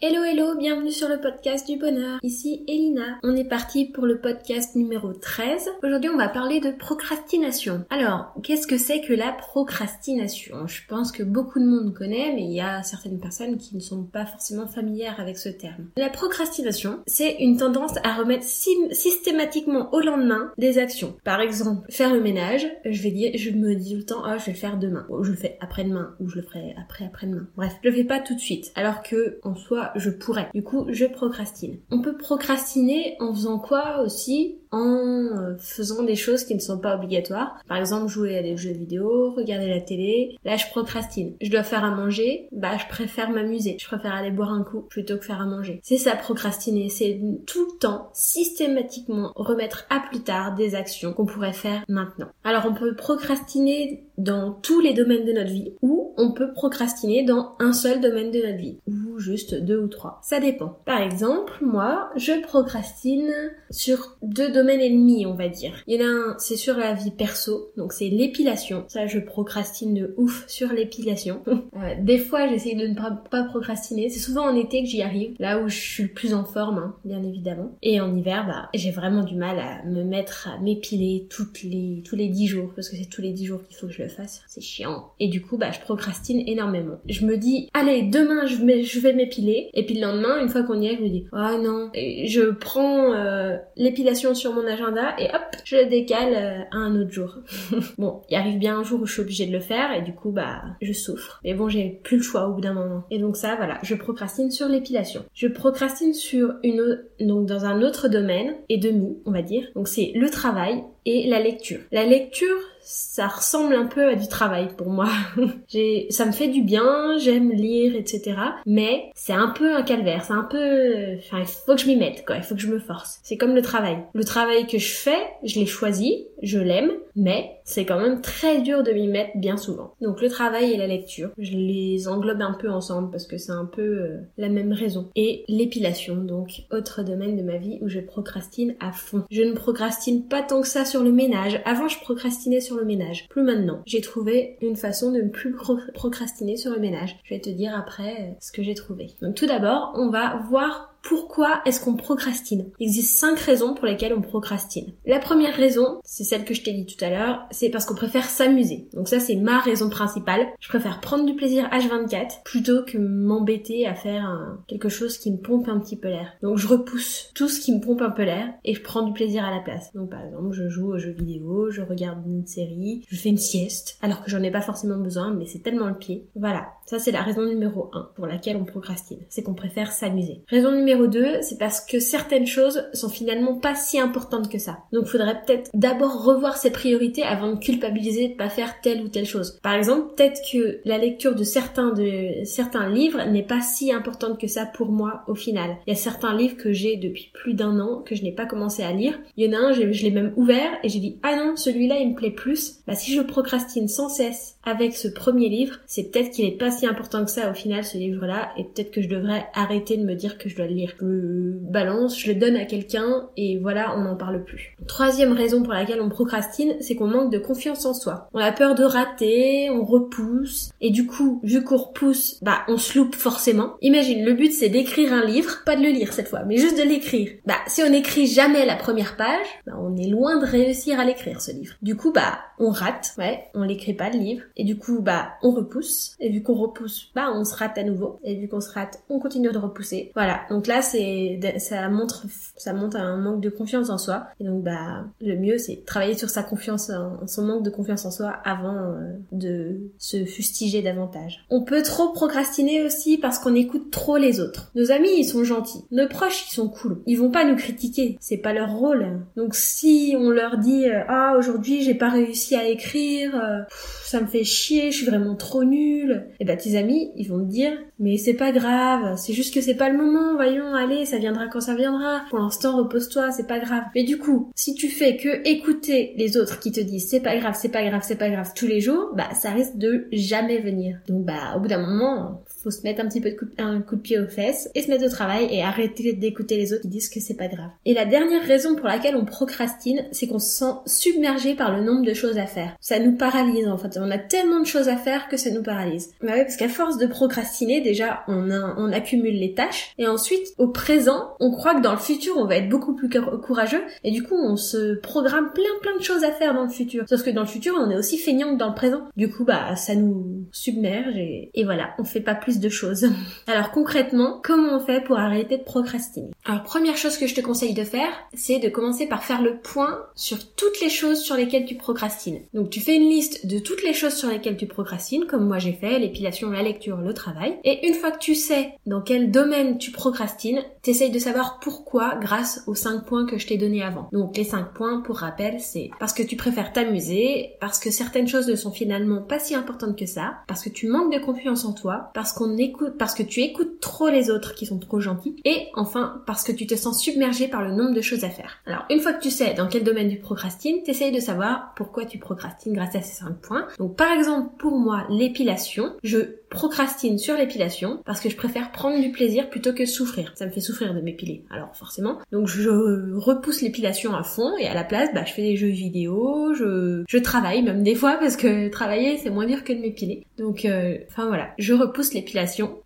Hello hello, bienvenue sur le podcast du bonheur. Ici Elina. On est parti pour le podcast numéro 13. Aujourd'hui, on va parler de procrastination. Alors, qu'est-ce que c'est que la procrastination? Je pense que beaucoup de monde connaît, mais il y a certaines personnes qui ne sont pas forcément familières avec ce terme. La procrastination, c'est une tendance à remettre systématiquement au lendemain des actions. Par exemple, faire le ménage, je vais dire, je me dis tout le temps, ah, je vais le faire demain, ou je le fais après-demain, ou je le ferai après après-demain. Bref, je le fais pas tout de suite. Alors que, en soi, je pourrais. Du coup, je procrastine. On peut procrastiner en faisant quoi aussi? En euh, faisant des choses qui ne sont pas obligatoires. Par exemple, jouer à des jeux vidéo, regarder la télé. Là, je procrastine. Je dois faire à manger. Bah, je préfère m'amuser. Je préfère aller boire un coup plutôt que faire à manger. C'est ça, procrastiner. C'est tout le temps, systématiquement, remettre à plus tard des actions qu'on pourrait faire maintenant. Alors, on peut procrastiner dans tous les domaines de notre vie ou on peut procrastiner dans un seul domaine de notre vie ou juste deux ou trois. Ça dépend. Par exemple, moi, je procrastine sur deux domaine ennemi, on va dire. Il y en a un, c'est sur la vie perso, donc c'est l'épilation. Ça, je procrastine de ouf sur l'épilation. Des fois, j'essaye de ne pas, procrastiner. C'est souvent en été que j'y arrive, là où je suis le plus en forme, hein, bien évidemment. Et en hiver, bah, j'ai vraiment du mal à me mettre à m'épiler toutes les, tous les 10 jours, parce que c'est tous les 10 jours qu'il faut que je le fasse. C'est chiant. Et du coup, bah, je procrastine énormément. Je me dis, allez, demain, je, je vais m'épiler. Et puis le lendemain, une fois qu'on y est, je me dis, ah oh, non. Et je prends euh, l'épilation sur mon agenda et hop, je le décale euh, à un autre jour. bon, il arrive bien un jour où je suis obligée de le faire et du coup, bah, je souffre. Mais bon, j'ai plus le choix au bout d'un moment. Et donc ça, voilà, je procrastine sur l'épilation. Je procrastine sur une, donc dans un autre domaine et demi, on va dire. Donc c'est le travail et la lecture. La lecture, ça ressemble un peu à du travail pour moi. Ça me fait du bien, j'aime lire, etc. Mais c'est un peu un calvaire, c'est un peu, enfin, il faut que je m'y mette, quoi. Il faut que je me force. C'est comme le travail. Le travail que je fais, je l'ai choisi, je l'aime, mais c'est quand même très dur de m'y mettre bien souvent. Donc le travail et la lecture, je les englobe un peu ensemble parce que c'est un peu euh, la même raison. Et l'épilation, donc autre domaine de ma vie où je procrastine à fond. Je ne procrastine pas tant que ça sur le ménage. Avant, je procrastinais sur le ménage. Plus maintenant. J'ai trouvé une façon de ne plus procrastiner sur le ménage. Je vais te dire après euh, ce que j'ai trouvé. Donc tout d'abord, on va voir pourquoi est-ce qu'on procrastine? Il existe cinq raisons pour lesquelles on procrastine. La première raison, c'est celle que je t'ai dit tout à l'heure, c'est parce qu'on préfère s'amuser. Donc ça, c'est ma raison principale. Je préfère prendre du plaisir H24 plutôt que m'embêter à faire quelque chose qui me pompe un petit peu l'air. Donc je repousse tout ce qui me pompe un peu l'air et je prends du plaisir à la place. Donc par exemple, je joue aux jeux vidéo, je regarde une série, je fais une sieste, alors que j'en ai pas forcément besoin, mais c'est tellement le pied. Voilà. Ça, c'est la raison numéro 1 pour laquelle on procrastine. C'est qu'on préfère s'amuser. 2, c'est parce que certaines choses sont finalement pas si importantes que ça. Donc, faudrait peut-être d'abord revoir ses priorités avant de culpabiliser de pas faire telle ou telle chose. Par exemple, peut-être que la lecture de certains de certains livres n'est pas si importante que ça pour moi au final. Il y a certains livres que j'ai depuis plus d'un an que je n'ai pas commencé à lire. Il y en a un, je l'ai même ouvert et j'ai dit ah non, celui-là il me plaît plus. Bah si je procrastine sans cesse avec ce premier livre, c'est peut-être qu'il est pas si important que ça au final ce livre-là et peut-être que je devrais arrêter de me dire que je dois le Je le balance, je le donne à quelqu'un et voilà, on n'en parle plus. Troisième raison pour laquelle on procrastine, c'est qu'on manque de confiance en soi. On a peur de rater, on repousse et du coup, vu qu'on repousse, bah on se loupe forcément. Imagine, le but c'est d'écrire un livre, pas de le lire cette fois, mais juste de l'écrire. Bah si on n'écrit jamais la première page, bah on est loin de réussir à l'écrire ce livre. Du coup, bah on rate, ouais, on l'écrit pas le livre et du coup, bah on repousse et vu qu'on repousse, bah on se rate à nouveau. Et vu qu'on se rate, on continue de repousser. Voilà. Donc là, ça montre un manque de confiance en soi. Et donc bah le mieux c'est travailler sur sa confiance, son manque de confiance en soi avant euh, de se fustiger davantage. On peut trop procrastiner aussi parce qu'on écoute trop les autres. Nos amis ils sont gentils, nos proches ils sont cool. Ils vont pas nous critiquer, c'est pas leur rôle. Donc si on leur dit euh, ah aujourd'hui j'ai pas réussi à écrire, euh, ça me fait chier, je suis vraiment trop nulle. Et bah tes amis, ils vont te dire mais c'est pas grave, c'est juste que c'est pas le moment, voyons, allez, ça viendra quand ça viendra. Pour l'instant, repose-toi, c'est pas grave. Mais du coup, si tu fais que écouter les autres qui te disent c'est pas grave, c'est pas grave, c'est pas grave tous les jours, bah ça risque de jamais venir. Donc bah au bout d'un moment, faut se mettre un petit peu de coup, un coup de pied aux fesses et se mettre au travail et arrêter d'écouter les autres qui disent que c'est pas grave. Et la dernière raison pour laquelle on procrastine, c'est qu'on se sent submergé par le nombre de choses à faire. Ça nous paralyse en fait. On a tellement de choses à faire que ça nous paralyse. Bah oui, parce qu'à force de procrastiner, déjà, on, accumule les tâches et ensuite, au présent, on croit que dans le futur, on va être beaucoup plus courageux et du coup, on se programme plein plein de choses à faire dans le futur. Sauf que dans le futur, on est aussi feignant que dans le présent. Du coup, bah, ça nous submerge et, et voilà, on fait pas plus de choses. Alors concrètement, comment on fait pour arrêter de procrastiner? Alors première chose que je te conseille de faire, c'est de commencer par faire le point sur toutes les choses sur lesquelles tu procrastines. Donc tu fais une liste de toutes les choses sur lesquelles tu procrastines, comme moi j'ai fait, l'épilation, la lecture, le travail. Et une fois que tu sais dans quel domaine tu procrastines, t'essayes de savoir pourquoi grâce aux 5 points que je t'ai donnés avant. Donc les 5 points, pour rappel, c'est parce que tu préfères t'amuser, parce que certaines choses ne sont finalement pas si importantes que ça, parce que tu manques de confiance en toi, parce écoute, parce que tu écoutes trop les autres qui sont trop gentils, et enfin parce que tu te sens submergé par le nombre de choses à faire. Alors une fois que tu sais dans quel domaine tu procrastines, t'essayes de savoir pourquoi tu procrastines grâce à ces 5 points. Donc par exemple pour moi l'épilation, je procrastine sur l'épilation parce que je préfère prendre du plaisir plutôt que souffrir. Ça me fait souffrir de m'épiler, alors forcément. Donc je repousse l'épilation à fond et à la place, bah, je fais des jeux vidéo, je, je travaille même des fois parce que travailler c'est moins dur que de m'épiler. Donc euh, enfin voilà, je repousse l'épilation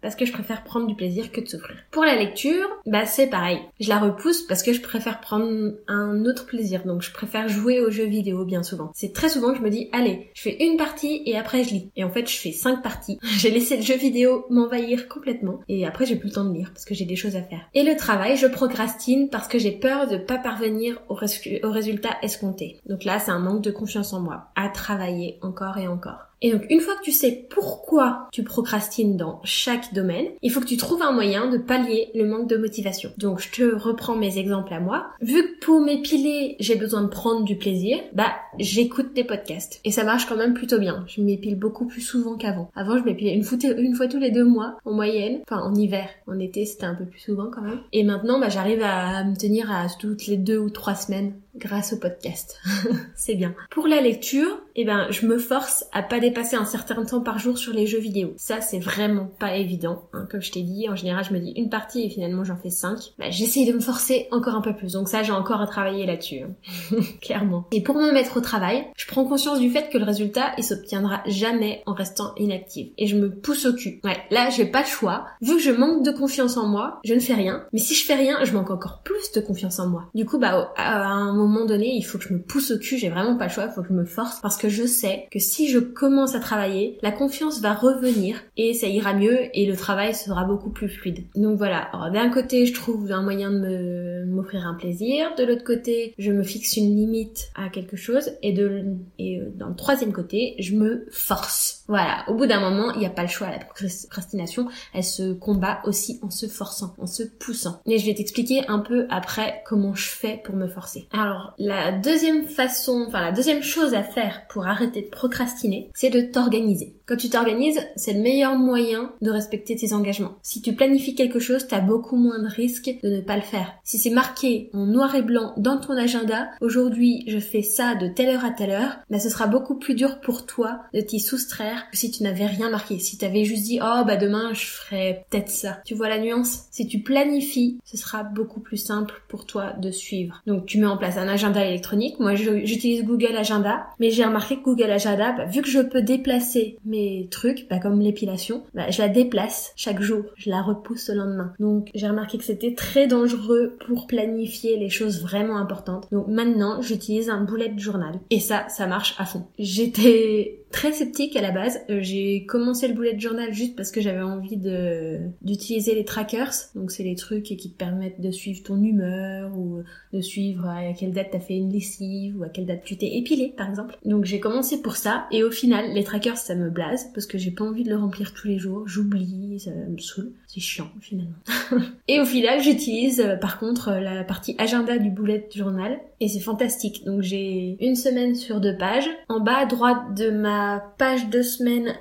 parce que je préfère prendre du plaisir que de souffrir. Pour la lecture, bah c'est pareil. Je la repousse parce que je préfère prendre un autre plaisir. Donc je préfère jouer aux jeux vidéo bien souvent. C'est très souvent que je me dis allez, je fais une partie et après je lis. Et en fait je fais cinq parties. laisser le jeu vidéo m'envahir complètement. Et après, j'ai plus le temps de lire parce que j'ai des choses à faire. Et le travail, je procrastine parce que j'ai peur de pas parvenir au, au résultat escompté. Donc là, c'est un manque de confiance en moi. À travailler encore et encore. Et donc une fois que tu sais pourquoi tu procrastines dans chaque domaine, il faut que tu trouves un moyen de pallier le manque de motivation. Donc je te reprends mes exemples à moi. Vu que pour m'épiler, j'ai besoin de prendre du plaisir, bah j'écoute des podcasts. Et ça marche quand même plutôt bien. Je m'épile beaucoup plus souvent qu'avant. Avant, je m'épilais une, fois tous les deux mois en moyenne. Enfin en hiver. En été, c'était un peu plus souvent quand même. Et maintenant, bah j'arrive à me tenir à toutes les deux ou trois semaines grâce au podcast. c'est bien. Pour la lecture, eh ben, je me force à pas dépasser un certain temps par jour sur les jeux vidéo. Ça, c'est vraiment pas évident. Hein. Comme je t'ai dit, en général, je me dis une partie et finalement j'en fais cinq. Bah, j'essaye de me forcer encore un peu plus. Donc ça, j'ai encore à travailler là-dessus. Hein. Clairement. Et pour me mettre au travail, je prends conscience du fait que le résultat, il s'obtiendra jamais en restant inactive. Et je me pousse au cul. Ouais, là, j'ai pas le choix. Vu que je manque de confiance en moi, je ne fais rien. Mais si je fais rien, je manque encore plus de confiance en moi. Du coup, bah, à un moment donné, il faut que je me pousse au cul. J'ai vraiment pas le choix. Il faut que je me force parce que je sais que si je commence à travailler, la confiance va revenir et ça ira mieux et le travail sera beaucoup plus fluide. Donc voilà, d'un côté je trouve un moyen de m'offrir un plaisir, de l'autre côté je me fixe une limite à quelque chose et de et euh, dans le troisième côté je me force. Voilà, au bout d'un moment il n'y a pas le choix, la procrastination elle se combat aussi en se forçant, en se poussant. Mais je vais t'expliquer un peu après comment je fais pour me forcer. Alors la deuxième façon, enfin la deuxième chose à faire pour arrêter de procrastiner, c'est de t'organiser. Quand tu t'organises, c'est le meilleur moyen de respecter tes engagements. Si tu planifies quelque chose, t'as beaucoup moins de risques de ne pas le faire. Si c'est marqué en noir et blanc dans ton agenda, aujourd'hui je fais ça de telle heure à telle heure, bah ce sera beaucoup plus dur pour toi de t'y soustraire que si tu n'avais rien marqué. Si tu avais juste dit oh bah demain je ferai peut-être ça. Tu vois la nuance? Si tu planifies, ce sera beaucoup plus simple pour toi de suivre. Donc tu mets en place un agenda électronique. Moi j'utilise Google Agenda, mais j'ai remarqué que Google Agenda, bah, vu que je peux déplacer mes trucs, bah, comme l'épilation, bah, je la déplace chaque jour, je la repousse le lendemain. Donc j'ai remarqué que c'était très dangereux pour planifier les choses vraiment importantes. Donc maintenant j'utilise un bullet journal et ça, ça marche à fond. J'étais très sceptique à la base. Euh, j'ai commencé le bullet journal juste parce que j'avais envie d'utiliser les trackers. Donc c'est les trucs qui te permettent de suivre ton humeur ou de suivre euh, à quelle date t'as fait une lessive ou à quelle date tu t'es épilé par exemple. Donc j'ai commencé pour ça et au final les trackers ça me blase parce que j'ai pas envie de le remplir tous les jours. J'oublie, ça me saoule. C'est chiant finalement. et au final j'utilise euh, par contre la partie agenda du bullet journal et c'est fantastique. Donc j'ai une semaine sur deux pages. En bas à droite de ma page 200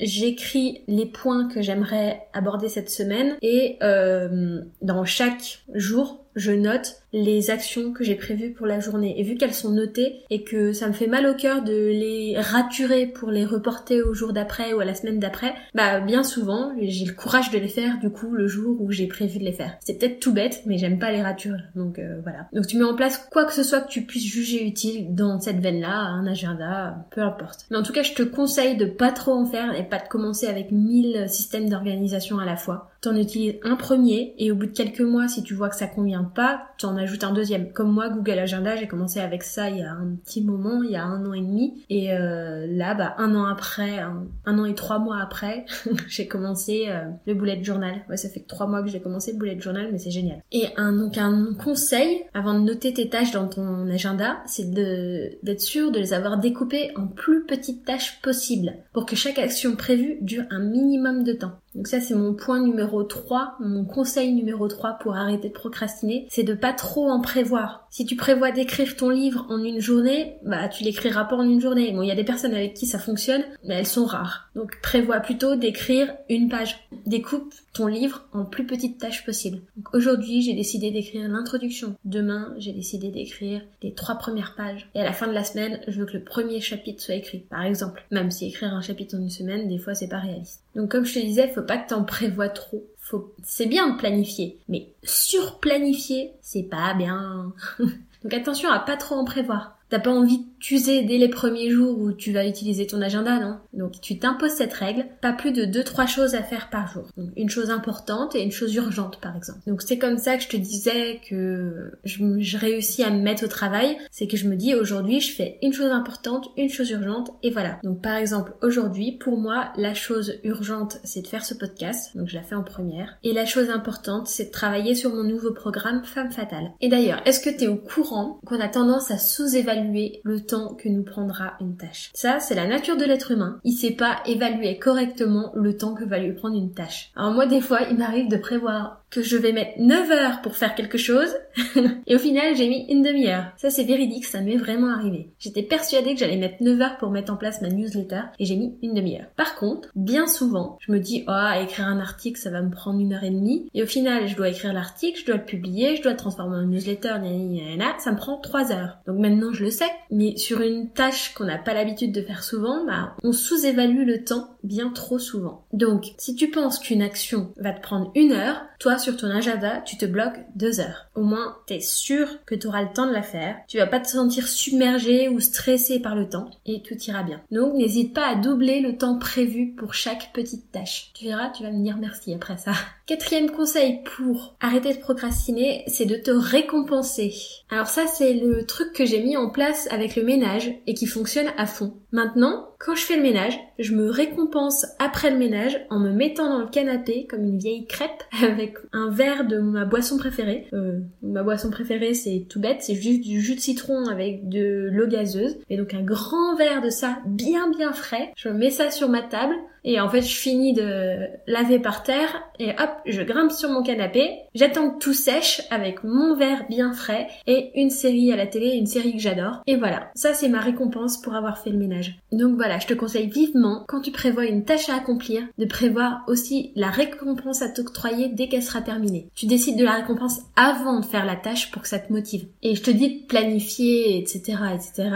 j'écris les points que j'aimerais aborder cette semaine et euh, dans chaque jour, je note les actions que j'ai prévues pour la journée. Et vu qu'elles sont notées et que ça me fait mal au cœur de les raturer pour les reporter au jour d'après ou à la semaine d'après, bah bien souvent j'ai le courage de les faire du coup le jour où j'ai prévu de les faire. C'est peut-être tout bête, mais j'aime pas les raturer. Donc euh, voilà. Donc tu mets en place quoi que ce soit que tu puisses juger utile dans cette veine-là, un agenda, peu importe. Mais en tout cas, je te conseille de pas trop en faire et pas de commencer avec mille systèmes d'organisation à la fois. T'en utilises un premier et au bout de quelques mois, si tu vois que ça convient pas, tu en ajoutes un deuxième. Comme moi, Google Agenda, j'ai commencé avec ça il y a un petit moment, il y a un an et demi. Et euh, là, bah, un an après, un, an et trois mois après, j'ai commencé euh, le bullet journal. Ouais, ça fait que trois mois que j'ai commencé le bullet journal, mais c'est génial. Et donc un conseil, avant de noter tes tâches dans ton agenda, c'est d'être sûr de les avoir découpées en plus petites tâches possibles pour que chaque action prévue dure un minimum de temps. Donc ça c'est mon point numéro 3, mon conseil numéro 3 pour arrêter de procrastiner, c'est de pas trop en prévoir. Si tu prévois d'écrire ton livre en une journée, bah tu l'écriras pas en une journée. Bon, il y a des personnes avec qui ça fonctionne, mais elles sont rares. Donc prévois plutôt d'écrire une page. Découpe ton livre en plus petites tâches possibles. Aujourd'hui, j'ai décidé d'écrire l'introduction. Demain, j'ai décidé d'écrire les trois premières pages. Et à la fin de la semaine, je veux que le premier chapitre soit écrit, par exemple. Même si écrire un chapitre en une semaine, des fois, c'est pas réaliste. Donc comme je te disais, faut pas que t'en prévois trop. C'est bien de planifier, mais surplanifier, c'est pas bien. Donc attention à pas trop en prévoir. T'as pas envie de t'user dès les premiers jours où tu vas utiliser ton agenda, non? Donc tu t'imposes cette règle, pas plus de 2-3 choses à faire par jour. Donc une chose importante et une chose urgente par exemple. Donc c'est comme ça que je te disais que je, réussis à me mettre au travail, c'est que je me dis aujourd'hui je fais une chose importante, une chose urgente et voilà. Donc par exemple aujourd'hui pour moi la chose urgente c'est de faire ce podcast, donc je la fais en première. Et la chose importante c'est de travailler sur mon nouveau programme Femme Fatale. Et d'ailleurs, est-ce que tu es au courant qu'on a tendance à sous-évaluer le temps que nous prendra une tâche. Ça, c'est la nature de l'être humain. Il sait pas évaluer correctement le temps que va lui prendre une tâche. Alors moi, des fois, il m'arrive de prévoir que je vais mettre 9 heures pour faire quelque chose et au final j'ai mis une demi-heure. Ça c'est véridique, ça m'est vraiment arrivé. J'étais persuadée que j'allais mettre 9 heures pour mettre en place ma newsletter et j'ai mis une demi-heure. Par contre, bien souvent, je me dis oh écrire un article ça va me prendre une heure et demie et au final je dois écrire l'article, je dois le publier, je dois le transformer en newsletter, ça me prend 3 heures. Donc maintenant je le mais sur une tâche qu'on n'a pas l'habitude de faire souvent, bah, on sous-évalue le temps bien trop souvent. Donc si tu penses qu'une action va te prendre une heure, toi sur ton agenda, tu te bloques deux heures. Au moins, t'es sûr que tu auras le temps de la faire. Tu vas pas te sentir submergé ou stressé par le temps et tout ira bien. Donc, n'hésite pas à doubler le temps prévu pour chaque petite tâche. Tu verras, tu vas me dire merci après ça. Quatrième conseil pour arrêter de procrastiner, c'est de te récompenser. Alors ça, c'est le truc que j'ai mis en place avec le ménage et qui fonctionne à fond. Maintenant, quand je fais le ménage, je me récompense après le ménage en me mettant dans le canapé comme une vieille crêpe avec un verre de ma boisson préférée. Euh, ma boisson préférée, c'est tout bête, c'est juste du jus de citron avec de l'eau gazeuse. Et donc un grand verre de ça bien bien frais. Je mets ça sur ma table et en fait, je finis de laver par terre et hop, je grimpe sur mon canapé. J'attends que tout sèche avec mon verre bien frais et une série à la télé, une série que j'adore. Et voilà, ça c'est ma récompense pour avoir fait le ménage. Donc voilà, je te conseille vivement, quand tu prévois une tâche à accomplir, de prévoir aussi la récompense à t'octroyer dès qu'elle sera terminée. Tu décides de la récompense avant de faire la tâche pour que ça te motive. Et je te dis de planifier, etc., etc.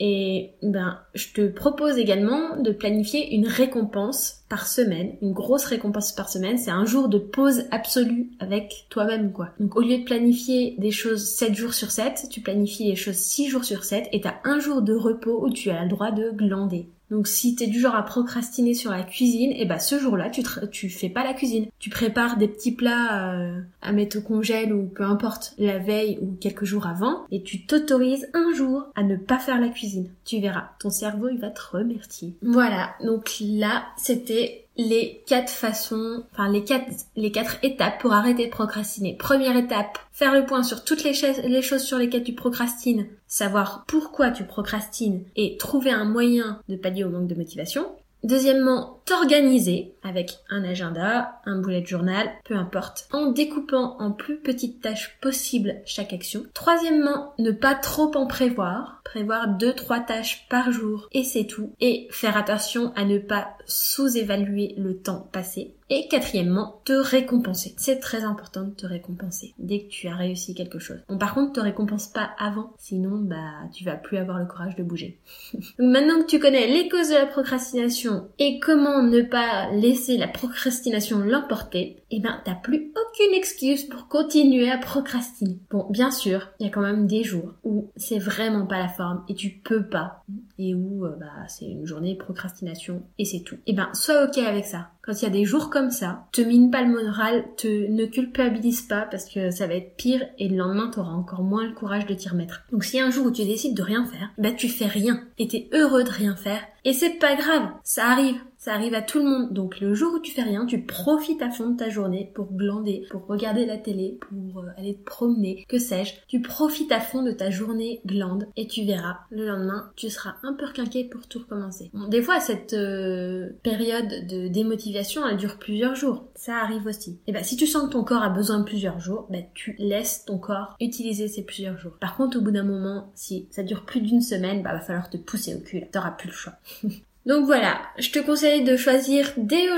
Et ben, je te propose également de planifier une récompense par semaine, une grosse récompense par semaine. C'est un jour de pause absolue avec toi-même, quoi. Donc, au lieu de planifier des choses 7 jours sur 7, tu planifies les choses 6 jours sur 7 et t'as un jour de repos où tu as le droit de glander. Donc si t'es du genre à procrastiner sur la cuisine, et eh bah ben, ce jour-là tu, tu fais pas la cuisine. Tu prépares des petits plats euh, à mettre au congèle ou peu importe la veille ou quelques jours avant et tu t'autorises un jour à ne pas faire la cuisine. Tu verras, ton cerveau il va te remercier. Voilà, donc là c'était les quatre façons, enfin les quatre, les quatre étapes pour arrêter de procrastiner. Première étape, faire le point sur toutes les, les choses sur lesquelles tu procrastines, savoir pourquoi tu procrastines et trouver un moyen de pallier au manque de motivation. Deuxièmement, t'organiser avec un agenda, un bullet journal, peu importe, en découpant en plus petites tâches possibles chaque action. Troisièmement, ne pas trop en prévoir, prévoir deux trois tâches par jour et c'est tout. Et faire attention à ne pas sous-évaluer le temps passé. Et quatrièmement, te récompenser. C'est très important de te récompenser dès que tu as réussi quelque chose. Bon, par contre, te récompense pas avant, sinon bah tu vas plus avoir le courage de bouger. Maintenant que tu connais les causes de la procrastination et comment ne pas laisser la procrastination l'emporter, eh ben t'as plus aucune excuse pour continuer à procrastiner. Bon, bien sûr, il y a quand même des jours où c'est vraiment pas la forme et tu peux pas et où euh, bah c'est une journée de procrastination et c'est tout. Eh ben sois ok avec ça quand il y a des jours comme ça, te mine pas le moral, te ne culpabilise pas parce que ça va être pire et le lendemain t'auras encore moins le courage de t'y remettre. Donc si un jour où tu décides de rien faire, bah tu fais rien et t'es heureux de rien faire et c'est pas grave, ça arrive. Ça arrive à tout le monde. Donc le jour où tu fais rien, tu profites à fond de ta journée pour glander, pour regarder la télé, pour euh, aller te promener, que sais-je. Tu profites à fond de ta journée glande et tu verras, le lendemain, tu seras un peu requinqué pour tout recommencer. Bon, des fois, cette euh, période de démotivation, elle dure plusieurs jours. Ça arrive aussi. Et ben si tu sens que ton corps a besoin de plusieurs jours, ben tu laisses ton corps utiliser ces plusieurs jours. Par contre, au bout d'un moment, si ça dure plus d'une semaine, bah va falloir te pousser au cul. T'auras plus le choix. Donc voilà, je te conseille de choisir dès,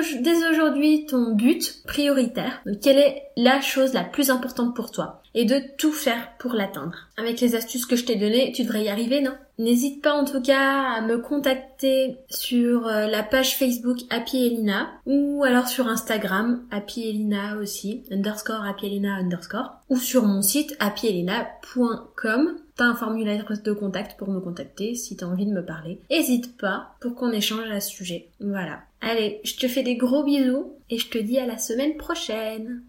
aujourd'hui ton but prioritaire. Donc quelle est la chose la plus importante pour toi et de tout faire pour l'atteindre. Avec les astuces que je t'ai données, tu devrais y arriver, non? N'hésite pas en tout cas à me contacter sur euh, la page Facebook Happy Elina ou alors sur Instagram Happy Elina aussi, underscore Happy Elina underscore ou sur mon site happyelina.com T'as un formulaire de contact pour me contacter si t'as envie de me parler. Hésite pas pour qu'on échange à ce sujet. Voilà. Allez, je te fais des gros bisous et je te dis à la semaine prochaine.